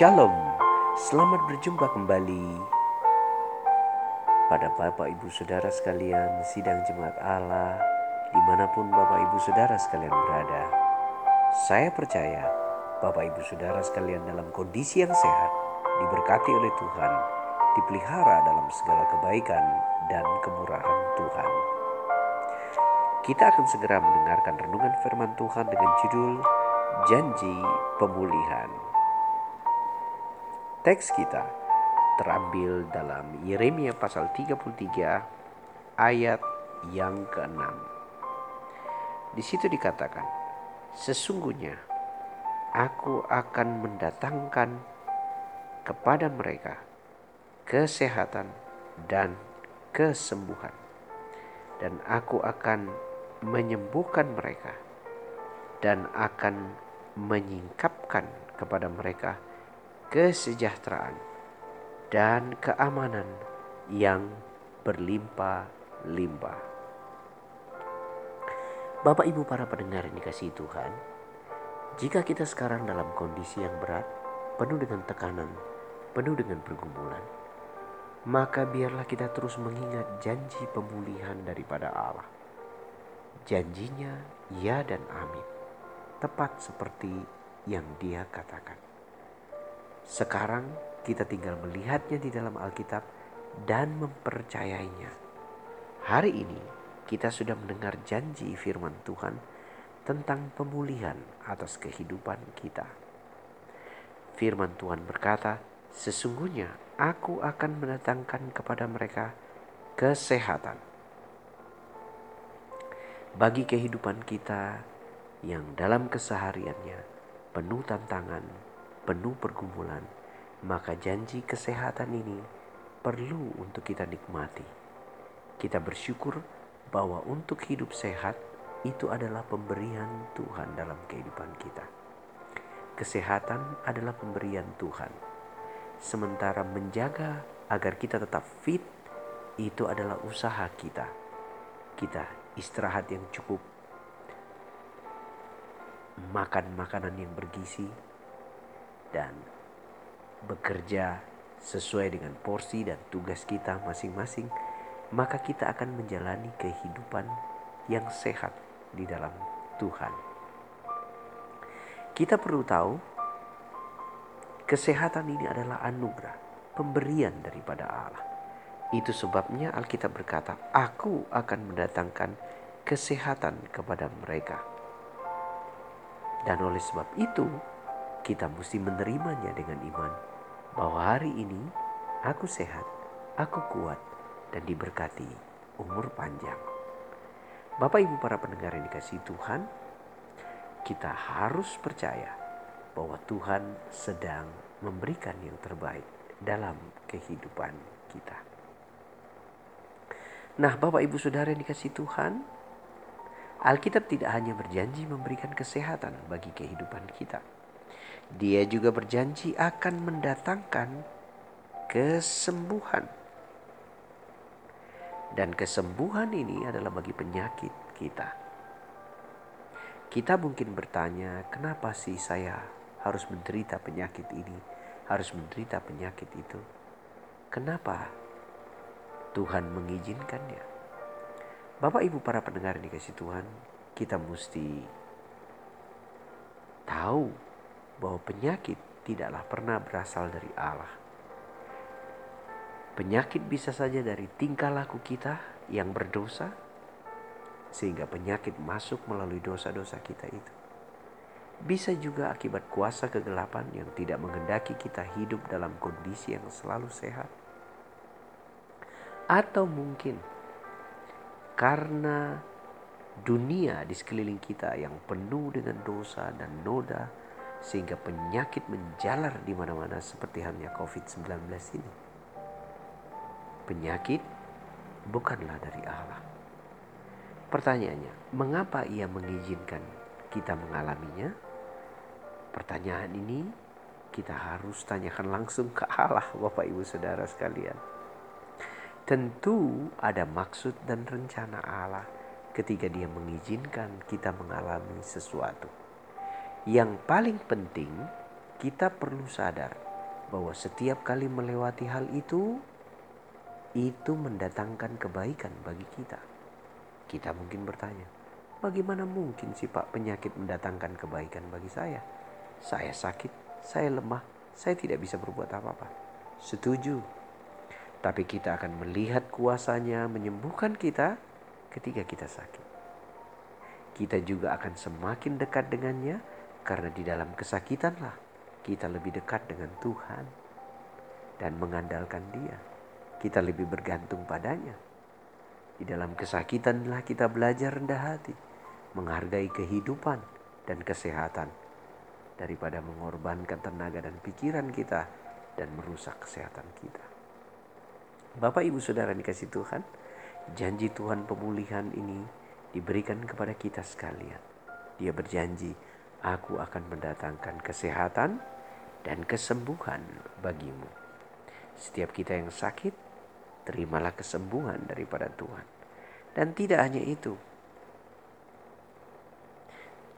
Shalom, selamat berjumpa kembali pada Bapak Ibu Saudara sekalian sidang jemaat Allah di mana pun Bapak Ibu Saudara sekalian berada. Saya percaya Bapak Ibu Saudara sekalian dalam kondisi yang sehat, diberkati oleh Tuhan, dipelihara dalam segala kebaikan dan kemurahan Tuhan. Kita akan segera mendengarkan renungan firman Tuhan dengan judul Janji Pemulihan. Teks kita terambil dalam Yeremia pasal 33 ayat yang ke-6. Di situ dikatakan, sesungguhnya aku akan mendatangkan kepada mereka kesehatan dan kesembuhan dan aku akan menyembuhkan mereka dan akan menyingkapkan kepada mereka kesejahteraan, dan keamanan yang berlimpah-limpah. Bapak Ibu para pendengar yang dikasih Tuhan, jika kita sekarang dalam kondisi yang berat, penuh dengan tekanan, penuh dengan pergumulan, maka biarlah kita terus mengingat janji pemulihan daripada Allah. Janjinya ya dan amin, tepat seperti yang dia katakan. Sekarang kita tinggal melihatnya di dalam Alkitab dan mempercayainya. Hari ini kita sudah mendengar janji firman Tuhan tentang pemulihan atas kehidupan kita. Firman Tuhan berkata, "Sesungguhnya aku akan mendatangkan kepada mereka kesehatan." Bagi kehidupan kita yang dalam kesehariannya penuh tantangan, penuh pergumulan, maka janji kesehatan ini perlu untuk kita nikmati. Kita bersyukur bahwa untuk hidup sehat itu adalah pemberian Tuhan dalam kehidupan kita. Kesehatan adalah pemberian Tuhan. Sementara menjaga agar kita tetap fit itu adalah usaha kita. Kita istirahat yang cukup, makan makanan yang bergizi, dan bekerja sesuai dengan porsi dan tugas kita masing-masing, maka kita akan menjalani kehidupan yang sehat di dalam Tuhan. Kita perlu tahu, kesehatan ini adalah anugerah, pemberian daripada Allah. Itu sebabnya Alkitab berkata, "Aku akan mendatangkan kesehatan kepada mereka." Dan oleh sebab itu, kita mesti menerimanya dengan iman bahwa hari ini aku sehat, aku kuat, dan diberkati umur panjang. Bapak Ibu para pendengar yang dikasih Tuhan, kita harus percaya bahwa Tuhan sedang memberikan yang terbaik dalam kehidupan kita. Nah, Bapak Ibu Saudara yang dikasih Tuhan, Alkitab tidak hanya berjanji memberikan kesehatan bagi kehidupan kita dia juga berjanji akan mendatangkan kesembuhan. Dan kesembuhan ini adalah bagi penyakit kita. Kita mungkin bertanya, kenapa sih saya harus menderita penyakit ini, harus menderita penyakit itu? Kenapa Tuhan mengizinkannya? Bapak Ibu para pendengar yang dikasih Tuhan, kita mesti tahu bahwa penyakit tidaklah pernah berasal dari Allah. Penyakit bisa saja dari tingkah laku kita yang berdosa, sehingga penyakit masuk melalui dosa-dosa kita itu. Bisa juga akibat kuasa kegelapan yang tidak menghendaki kita hidup dalam kondisi yang selalu sehat. Atau mungkin karena dunia di sekeliling kita yang penuh dengan dosa dan noda sehingga penyakit menjalar di mana-mana seperti halnya COVID-19 ini. Penyakit bukanlah dari Allah. Pertanyaannya, mengapa ia mengizinkan kita mengalaminya? Pertanyaan ini kita harus tanyakan langsung ke Allah, Bapak Ibu Saudara sekalian. Tentu ada maksud dan rencana Allah ketika Dia mengizinkan kita mengalami sesuatu. Yang paling penting, kita perlu sadar bahwa setiap kali melewati hal itu, itu mendatangkan kebaikan bagi kita. Kita mungkin bertanya, bagaimana mungkin sih Pak penyakit mendatangkan kebaikan bagi saya? Saya sakit, saya lemah, saya tidak bisa berbuat apa-apa. Setuju. Tapi kita akan melihat kuasanya menyembuhkan kita ketika kita sakit. Kita juga akan semakin dekat dengannya karena di dalam kesakitanlah kita lebih dekat dengan Tuhan dan mengandalkan Dia. Kita lebih bergantung padanya. Di dalam kesakitanlah kita belajar rendah hati, menghargai kehidupan dan kesehatan daripada mengorbankan tenaga dan pikiran kita dan merusak kesehatan kita. Bapak Ibu Saudara dikasih Tuhan, janji Tuhan pemulihan ini diberikan kepada kita sekalian. Dia berjanji, aku akan mendatangkan kesehatan dan kesembuhan bagimu. Setiap kita yang sakit, terimalah kesembuhan daripada Tuhan. Dan tidak hanya itu,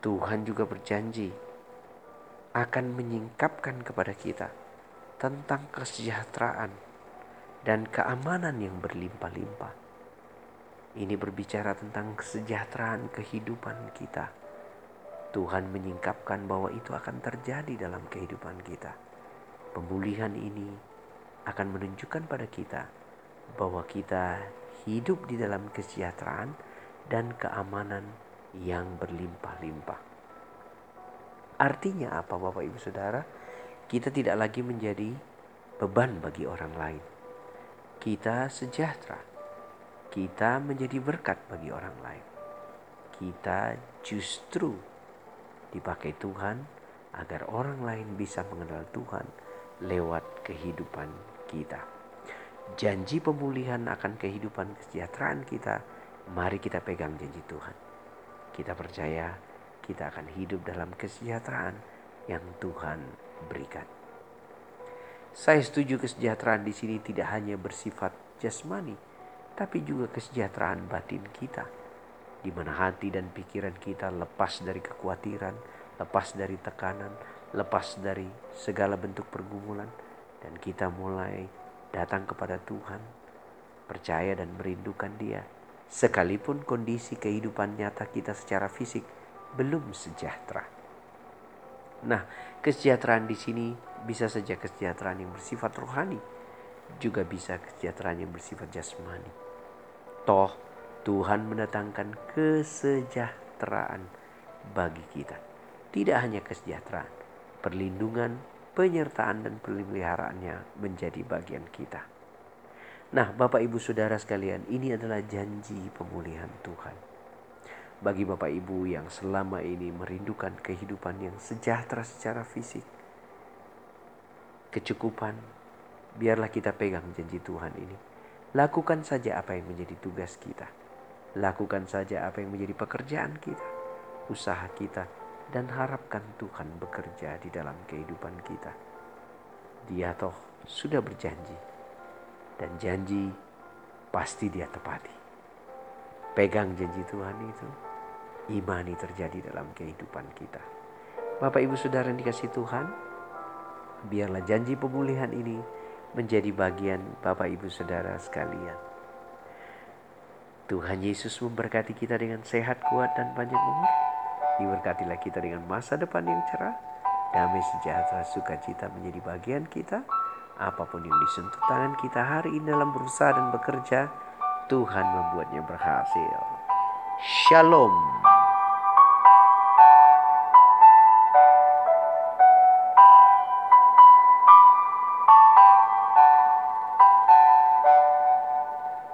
Tuhan juga berjanji akan menyingkapkan kepada kita tentang kesejahteraan dan keamanan yang berlimpah-limpah. Ini berbicara tentang kesejahteraan kehidupan kita. Tuhan menyingkapkan bahwa itu akan terjadi dalam kehidupan kita. Pemulihan ini akan menunjukkan pada kita bahwa kita hidup di dalam kesejahteraan dan keamanan yang berlimpah-limpah. Artinya apa Bapak Ibu Saudara? Kita tidak lagi menjadi beban bagi orang lain. Kita sejahtera. Kita menjadi berkat bagi orang lain. Kita justru dipakai Tuhan agar orang lain bisa mengenal Tuhan lewat kehidupan kita. Janji pemulihan akan kehidupan kesejahteraan kita, mari kita pegang janji Tuhan. Kita percaya kita akan hidup dalam kesejahteraan yang Tuhan berikan. Saya setuju kesejahteraan di sini tidak hanya bersifat jasmani, tapi juga kesejahteraan batin kita, di mana hati dan pikiran kita lepas dari kekhawatiran, lepas dari tekanan, lepas dari segala bentuk pergumulan, dan kita mulai datang kepada Tuhan, percaya dan merindukan Dia, sekalipun kondisi kehidupan nyata kita secara fisik belum sejahtera. Nah, kesejahteraan di sini bisa saja kesejahteraan yang bersifat rohani, juga bisa kesejahteraan yang bersifat jasmani. Toh, Tuhan mendatangkan kesejahteraan bagi kita. Tidak hanya kesejahteraan, perlindungan, penyertaan dan pemeliharaannya menjadi bagian kita. Nah, Bapak Ibu Saudara sekalian, ini adalah janji pemulihan Tuhan bagi Bapak Ibu yang selama ini merindukan kehidupan yang sejahtera secara fisik, kecukupan, biarlah kita pegang janji Tuhan ini. Lakukan saja apa yang menjadi tugas kita. Lakukan saja apa yang menjadi pekerjaan kita, usaha kita, dan harapkan Tuhan bekerja di dalam kehidupan kita. Dia toh sudah berjanji, dan janji pasti dia tepati. Pegang janji Tuhan itu, imani terjadi dalam kehidupan kita. Bapak Ibu Saudara yang dikasih Tuhan, biarlah janji pemulihan ini menjadi bagian Bapak Ibu Saudara sekalian. Tuhan Yesus memberkati kita dengan sehat, kuat, dan panjang umur. Diberkatilah kita dengan masa depan yang cerah, damai sejahtera, sukacita menjadi bagian kita. Apa pun yang disentuh tangan kita hari ini dalam berusaha dan bekerja, Tuhan membuatnya berhasil. Shalom.